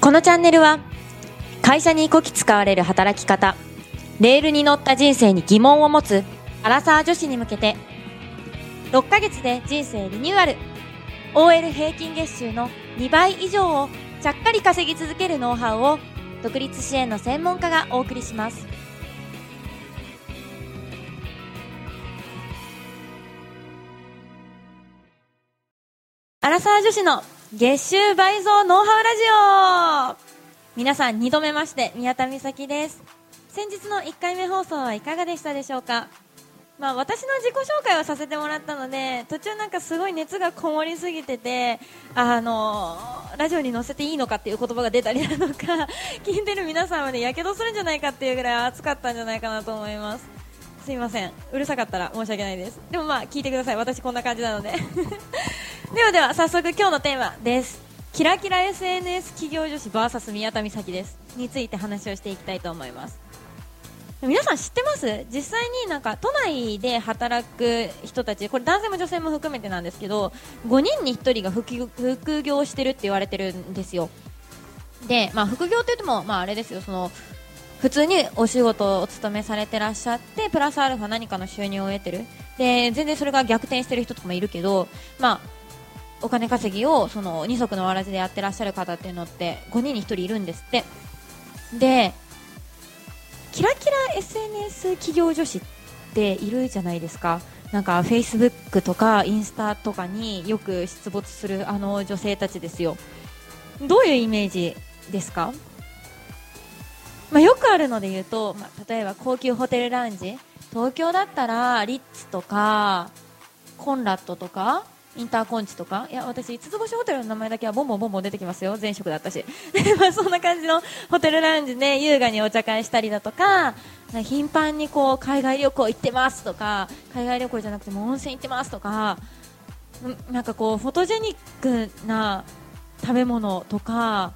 このチャンネルは会社にこき使われる働き方レールに乗った人生に疑問を持つアラサー女子に向けて6ヶ月で人生リニューアル。OL 平均月収の2倍以上をちゃっかり稼ぎ続けるノウハウを独立支援の専門家がお送りします。アラサー女子の月収倍増ノウハウ皆さん2度目まして宮田美咲です。先日の1回目放送はいかがでしたでしょうか？まあ、私の自己紹介をさせてもらったので途中なんかすごい熱がこもりすぎててあのラジオに載せていいのかっていう言葉が出たりなのか 聞いてる皆さんはねやけどするんじゃないかっていうぐらい熱かったんじゃないかなと思います。すいません。うるさかったら申し訳ないです。でもまあ聞いてください。私こんな感じなので。ではでは早速今日のテーマです。キラキラ SNS 企業女子 VS 宮田美咲です。について話をしていきたいと思います。皆さん知ってます？実際になんか都内で働く人たちこれ男性も女性も含めてなんですけど5人に1人が副業副業してるって言われてるんですよ。で、まあ、副業って言っても、まあ、あれですよ。その普通にお仕事をお勤めされてらっしゃってプラスアルファ何かの収入を得てる。で全然それが逆転してる人とかもいるけど、まあ、お金稼ぎをその二足のわらじでやってらっしゃる方っていうのって5人に1人いるんですって。でキラキラ SNS 企業女子っているじゃないですか。なんかフェイスブックとかインスタとかによく出没するあの女性たちですよ。どういうイメージですか、まあ、よくあるので言うと、まあ、例えば高級ホテルラウンジ。東京だったらリッツとかコンラッドとか。インターコンチとか？いや私、五つ星ホテルの名前だけはボンボンボンボン出てきますよ。前職だったし。まあそんな感じのホテルラウンジで優雅にお茶会したりだとか頻繁にこう海外旅行行ってますとか海外旅行じゃなくても温泉行ってますとかなんかこうフォトジェニックな食べ物とか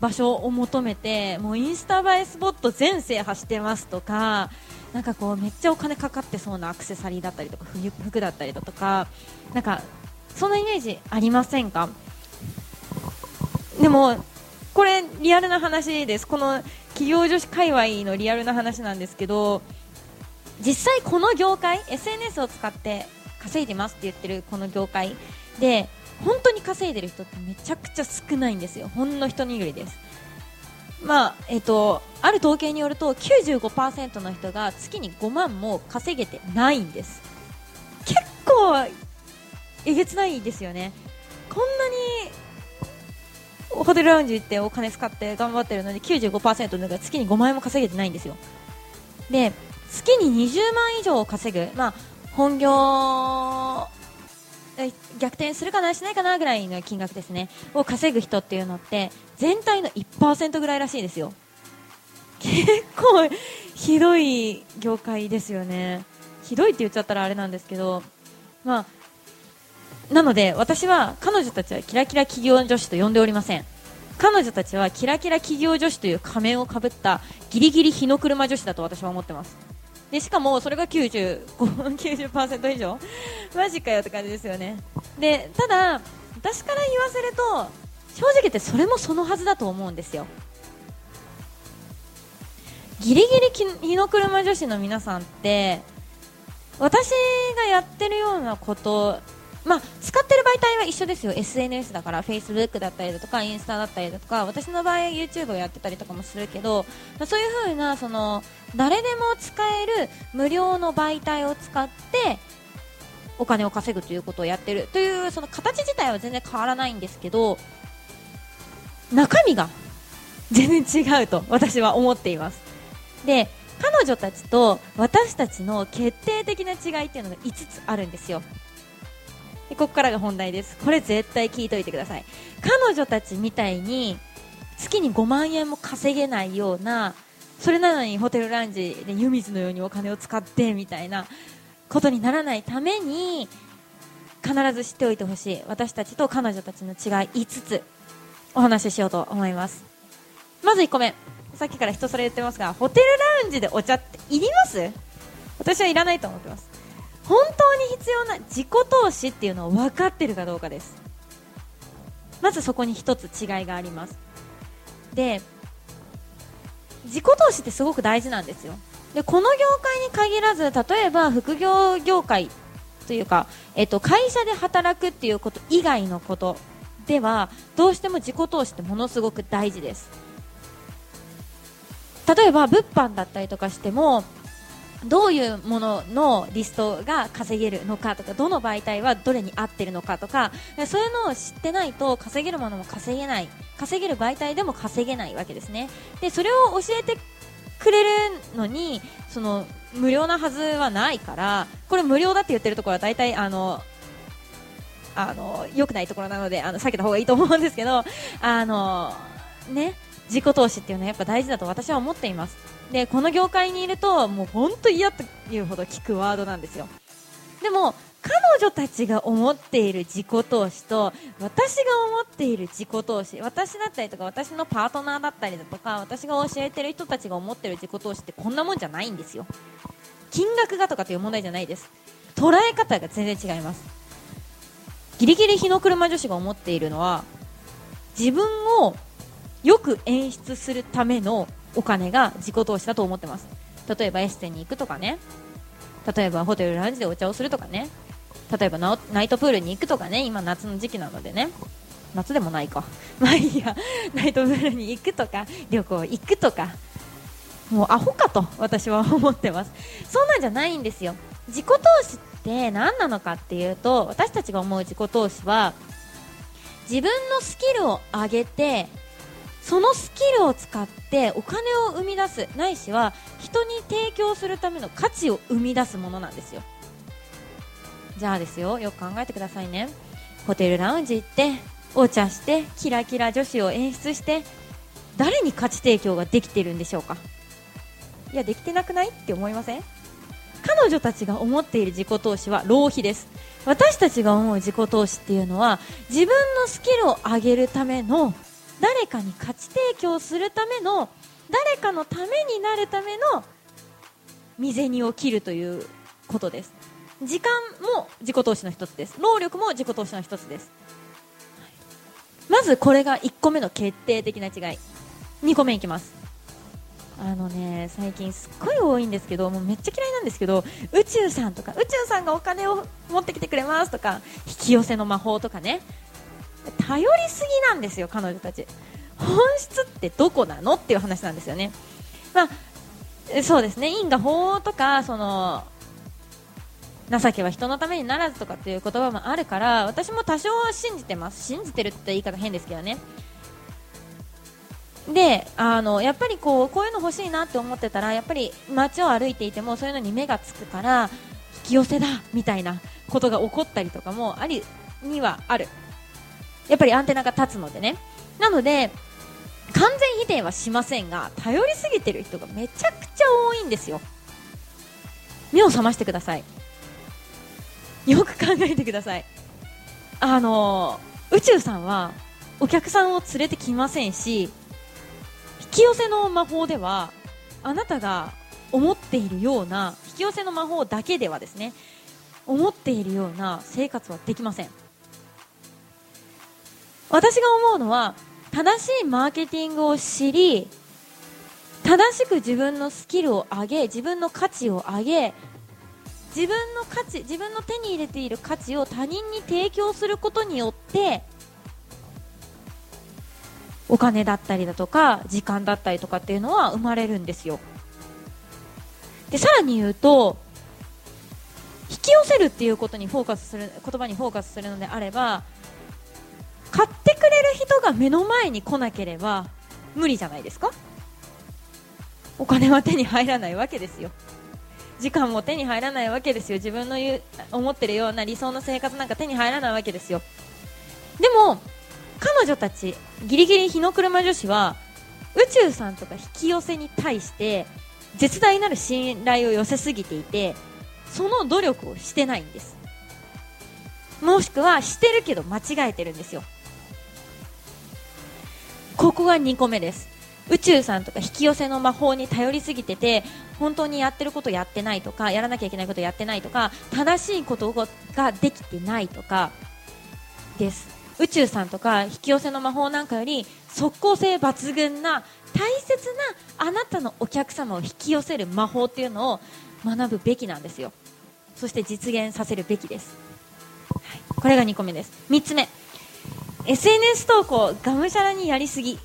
場所を求めてもうインスタ映えスポット全制覇してますとかなんかこうめっちゃお金かかってそうなアクセサリーだったりとか服だったりだとかなんかそんなイメージありませんか？でもこれリアルな話です。この企業女子界隈のリアルな話なんですけど実際この業界 SNS を使って稼いでますって言ってるこの業界で本当に稼いでる人ってめちゃくちゃ少ないんですよ。ほんの一握りです。まあえっと、ある統計によると95%の人が月に5万も稼げてないんです。結構えげつないですよね。こんなにホテルラウンジ行ってお金使って頑張ってるのに95%のが月に5万円も稼げてないんですよ。で月に20万以上稼ぐ、まあ、本業逆転するかなしないかなぐらいの金額ですね。を稼ぐ人っていうのって全体の1%ぐらいらしいですよ。結構ひどい業界ですよね。ひどいって言っちゃったらあれなんですけどまあなので私は彼女たちはキラキラ企業女子と呼んでおりません。彼女たちはキラキラ企業女子という仮面をかぶったギリギリ日の車女子だと私は思ってます。でしかもそれが90 90% 以上。マジかよって感じですよね。でただ私から言わせると正直言ってそれもそのはずだと思うんですよ。ギリギリ日の車女子の皆さんって私がやってるようなことまあ、使ってる媒体は一緒ですよ。SNS だから Facebook だったりだとかインスタだったりだとか私の場合 YouTube をやってたりとかもするけど、まあ、そういう風なその誰でも使える無料の媒体を使ってお金を稼ぐということをやってる。というその形自体は全然変わらないんですけど中身が全然違うと私は思っています。で彼女たちと私たちの決定的な違いっていうのが5つあるんですよ。でここからが本題です。これ絶対聞いといてください。彼女たちみたいに月に5万円も稼げないようなそれなのにホテルランジで湯水のようにお金を使ってみたいなことにならないために必ず知っておいてほしい。私たちと彼女たちの違い5つお話ししようと思います。まず1個目。さっきから人それ言ってますがホテルラウンジでお茶っていります？私はいらないと思ってます。本当に必要な自己投資っていうのを分かってるかどうかです。まずそこに1つ違いがあります。で自己投資ってすごく大事なんですよ。でこの業界に限らず例えば副業業界というか、えっと、会社で働くっていうこと以外のことではどうしても自己投資ってものすごく大事です。例えば物販だったりとかしてもどういうもののリストが稼げるのかとかどの媒体はどれに合ってるのかとかそういうのを知ってないと稼げるものも稼げない稼げる媒体でも稼げないわけですね。でそれを教えてくれるのにその無料なはずはないからこれ無料だって言ってるところは大体あのあの良くないところなのであの避けた方がいいと思うんですけどあのね自己投資っていうのはやっぱ大事だと私は思っています。でこの業界にいるともう本当嫌というほど聞くワードなんですよ。でも彼女たちが思っている自己投資と私が思っている自己投資私だったりとか私のパートナーだったりだとか私が教えてる人たちが思っている自己投資ってこんなもんじゃないんですよ。金額がとかという問題じゃないです。捉え方が全然違います。ギリギリ日の車女子が思っているのは自分をよく演出するためのお金が自己投資だと思ってます。例えばエステに行くとかね。例えばホテルランジでお茶をするとかね。例えばナイトプールに行くとかね。今夏の時期なのでね。夏でもないか。まあいいや。ナイトプールに行くとか。旅行行くとか。もうアホかと私は思ってます。そんなんじゃないんですよ。自己投資って何なのかっていうと私たちが思う自己投資は自分のスキルを上げてそのスキルを使ってお金を生み出すないしは人に提供するための価値を生み出すものなんですよ。じゃあですよよく考えてくださいね。ホテルラウンジ行ってお茶してキラキラ女子を演出して誰に価値提供ができてるんでしょうか？いやできてなくないって思いません？彼女たちが思っている自己投資は浪費です。私たちが思う自己投資っていうのは自分のスキルを上げるための誰かに価値提供するための誰かのためになるための身銭を切るということです。時間も自己投資の一つです。労力も自己投資の一つです。まずこれが1個目の決定的な違い。2個目いきます。あのね最近すっごい多いんですけどもうめっちゃ嫌いなんですけど宇宙さんとか宇宙さんがお金を持ってきてくれますとか引き寄せの魔法とかね。頼りすぎなんですよ、彼女たち。本質ってどこなのっていう話なんですよね。まあ、そうですね、因果法とか、その、情けは人のためにならずとかっていう言葉もあるから私も多少信じてます信じてるって言い方変ですけどねであのやっぱりこうこういうの欲しいなって思ってたらやっぱり街を歩いていてもそういうのに目がつくから引き寄せだみたいなことが起こったりとかもありにはあるやっぱりアンテナが立つのでね。なので完全否定はしませんが頼りすぎてる人がめちゃくちゃ多いんですよ。目を覚ましてください。よく考えてください。あの宇宙さんはお客さんを連れてきませんし引き寄せの魔法ではあなたが思っているような引き寄せの魔法だけではですね思っているような生活はできません。私が思うのは正しいマーケティングを知り正しく自分のスキルを上げ自分の価値を上げ自分の価値自分の手に入れている価値を他人に提供することによってお金だったりだとか時間だったりとかっていうのは生まれるんですよ。でさらに言うと引き寄せるっていうことにフォーカスする言葉にフォーカスするのであれば買ってくれる人が目の前に来なければ無理じゃないですか？お金は手に入らないわけですよ。時間も手に入らないわけですよ。自分の言う思ってるような理想の生活なんか手に入らないわけですよ。でも彼女たちギリギリ日の車女子は宇宙さんとか引き寄せに対して絶大なる信頼を寄せすぎていてその努力をしてないんです。もしくはしてるけど間違えてるんですよ。ここが2個目です。宇宙さんとか引き寄せの魔法に頼りすぎてて本当にやってることやってないとかやらなきゃいけないことやってないとか正しいことができてないとかです。宇宙さんとか引き寄せの魔法なんかより即効性抜群な大切なあなたのお客様を引き寄せる魔法っていうのを学ぶべきなんですよ。そして実現させるべきです、はい、これが2個目です。3つ目。SNS 投稿がむしゃらにやりすぎ。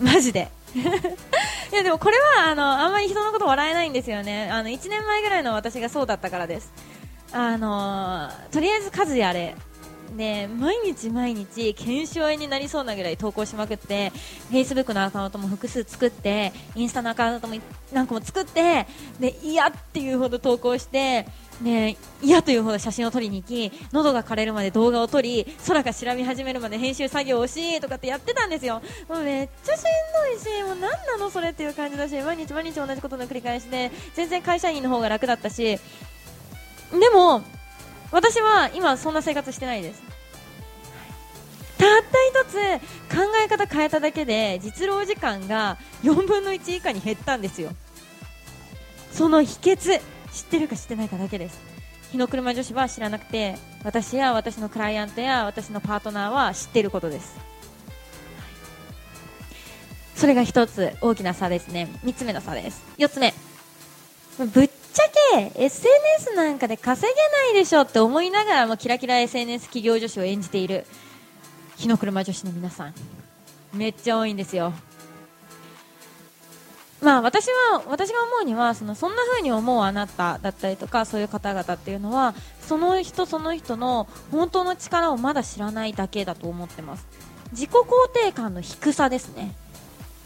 マジで。いやでもこれはあのあんまり人のこと笑えないんですよね。あの1年前ぐらいの私がそうだったからです。あのとりあえず数やれ。で毎日毎日研修になりそうなぐらい投稿しまくって Facebook のアカウントも複数作ってインスタのアカウントも何個も作ってで嫌っていうほど投稿してね、嫌というほど写真を撮りに行き喉が枯れるまで動画を撮り空が調べ始めるまで編集作業をしとかってやってたんですよ。もうめっちゃしんどいしもう何なのそれっていう感じだし毎日毎日同じことの繰り返しで全然会社員の方が楽だったし。でも私は今そんな生活してないです。たった一つ考え方変えただけで実労時間が4分の1以下に減ったんですよ。その秘訣。知ってるか知ってないかだけです。日の車女子は知らなくて私や私のクライアントや私のパートナーは知ってることです。それが1つ大きな差ですね。3つ目の差です。4つ目。ぶっちゃけ SNS なんかで稼げないでしょって思いながらもキラキラ SNS 企業女子を演じている日の車女子の皆さん。めっちゃ多いんですよ。まあ、私は私が思うにはそのそんな風に思うあなただったりとかそういう方々っていうのはその人その人の本当の力をまだ知らないだけだと思ってます。自己肯定感の低さですね。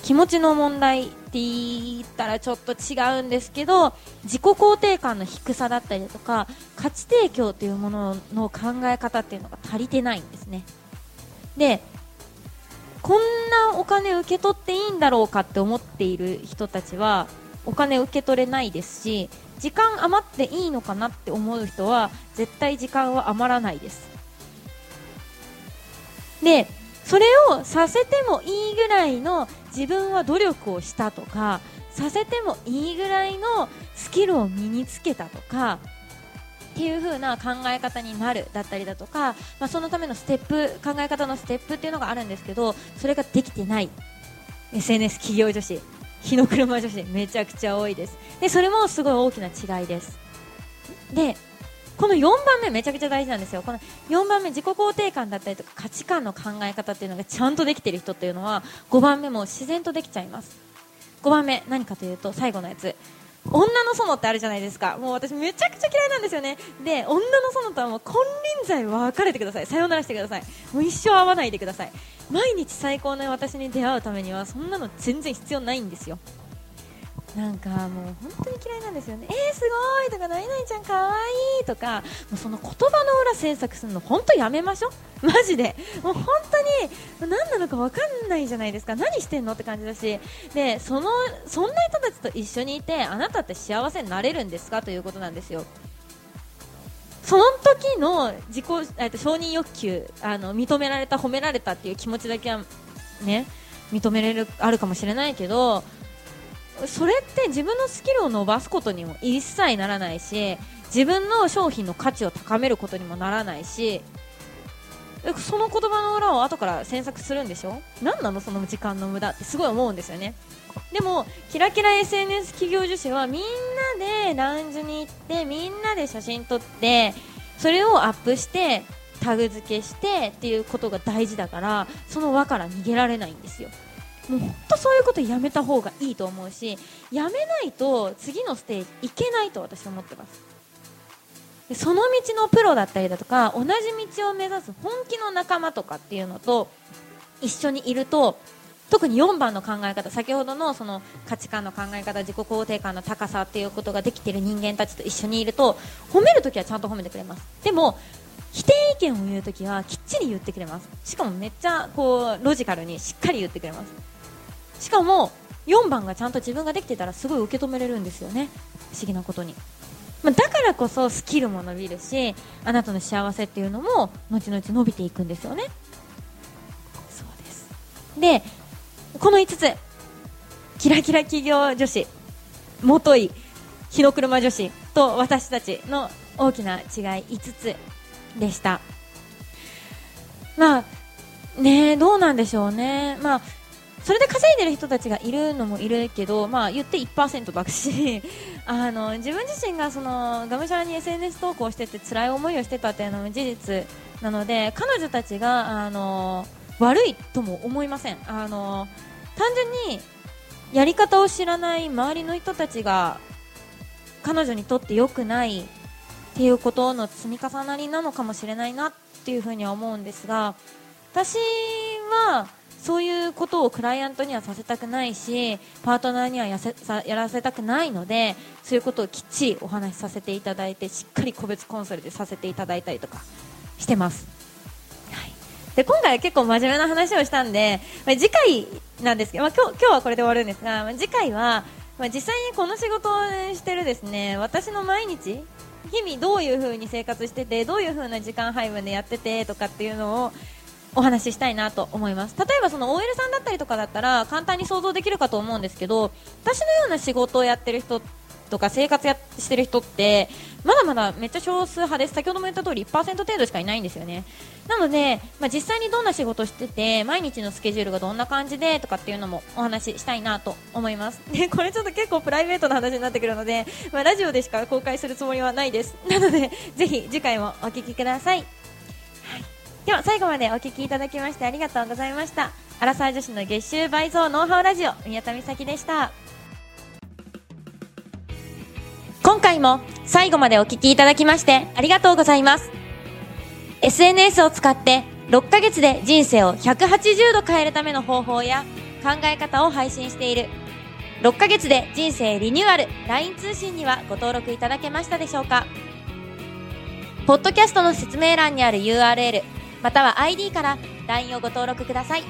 気持ちの問題って言ったらちょっと違うんですけど自己肯定感の低さだったりとか価値提供というものの考え方っていうのが足りてないんですね。でこんなお金受け取っていいんだろうかって思っている人たちはお金受け取れないですし時間余っていいのかなって思う人は絶対時間は余らないです。でそれをさせてもいいぐらいの自分は努力をしたとかさせてもいいぐらいのスキルを身につけたとかっていう風な考え方になるだったりだとか、まあ、そのためのステップ考え方のステップっていうのがあるんですけどそれができてない。SNS 企業女子日の車女子めちゃくちゃ多いです。でそれもすごい大きな違いです。でこの4番目めちゃくちゃ大事なんですよ。この4番目自己肯定感だったりとか価値観の考え方っていうのがちゃんとできてる人っていうのは5番目も自然とできちゃいます。5番目何かというと最後のやつ。女の園ってあるじゃないですか。もう私めちゃくちゃ嫌いなんですよね。で女の園とはもう金輪際別れてください。さよならしてください。もう一生会わないでください。毎日最高の私に出会うためにはそんなの全然必要ないんですよ。なんかもう本当に嫌いなんですよね。えー、すごいとか、何々ちゃんかわいいとか、もうその言葉の裏詮索するの本当やめましょう。マジで。もう本当に何なのか分かんないじゃないですか。何してんのって感じだし。で、その、そんな人たちと一緒にいて、あなたって幸せになれるんですかということなんですよ。その時の自己、えっと、承認欲求、あの、認められた、褒められたっていう気持ちだけは、ね、認めれる、あるかもしれないけど、それって自分のスキルを伸ばすことにも一切ならないし自分の商品の価値を高めることにもならないしその言葉の裏を後から詮索するんでしょ？何なのその時間の無駄ってすごい思うんですよね。でもキラキラ SNS 企業女子はみんなでラウンジに行ってみんなで写真撮ってそれをアップしてタグ付けしてっていうことが大事だからその輪から逃げられないんですよ。もう本当そういうことやめた方がいいと思うしやめないと次のステージいけないと私は思ってます。でその道のプロだったりだとか同じ道を目指す本気の仲間とかっていうのと一緒にいると特に4番の考え方先ほどのその価値観の考え方自己肯定感の高さっていうことができている人間たちと一緒にいると褒めるときはちゃんと褒めてくれます。でも否定意見を言うときはきっちり言ってくれます。しかもめっちゃこうロジカルにしっかり言ってくれます。しかも4番がちゃんと自分ができてたらすごい受け止めれるんですよね。不思議なことに、まあ、だからこそスキルも伸びるしあなたの幸せっていうのも後々伸びていくんですよね。そうです。でこの5つ。キラキラ企業女子。もとい日の車女子。と私たちの大きな違い5つでした。まあねどうなんでしょうね。まあそれで稼いでる人たちがいるのもいるけど、まあ、言って1%だしあの自分自身がそのがむしゃらに SNS 投稿してて辛い思いをしてたっていうのも事実。なので彼女たちがあの悪いとも思いません。あの単純にやり方を知らない周りの人たちが彼女にとって良くないっていうことの積み重なりなのかもしれないなっていうふうには思うんですが私はそういうことをクライアントにはさせたくないしパートナーにはやせさやらせたくないのでそういうことをきっちりお話しさせていただいてしっかり個別コンサルでさせていただいたりとかしてます。はい、で今回は結構真面目な話をしたんで、ま、次回なんですけど、まあ、今日今日はこれで終わるんですが、ま、次回は、まあ、実際にこの仕事をしてるですね私の毎日日々どういう風に生活しててどういう風な時間配分でやっててとかっていうのをお話ししたいなと思います。例えばその OL さんだったりとかだったら簡単に想像できるかと思うんですけど私のような仕事をやってる人とか生活やしてる人ってまだまだめっちゃ少数派です。先ほども言った通り1%程度しかいないんですよね。なので、まあ、実際にどんな仕事してて毎日のスケジュールがどんな感じでとかっていうのもお話ししたいなと思います。でこれちょっと結構プライベートな話になってくるので、まあ、ラジオでしか公開するつもりはないです。なのでぜひ次回もお聞きください。では最後までお聞きいただきましてありがとうございました。アラサー女子の月収倍増ノウハウラジオ宮田美咲でした。今回も最後までお聞きいただきましてありがとうございます。SNS を使って6ヶ月で人生を180度変えるための方法や考え方を配信している。6ヶ月で人生リニューアル LINE 通信にはご登録いただけましたでしょうか。ポッドキャストの説明欄にある URL または ID から LINE をご登録ください。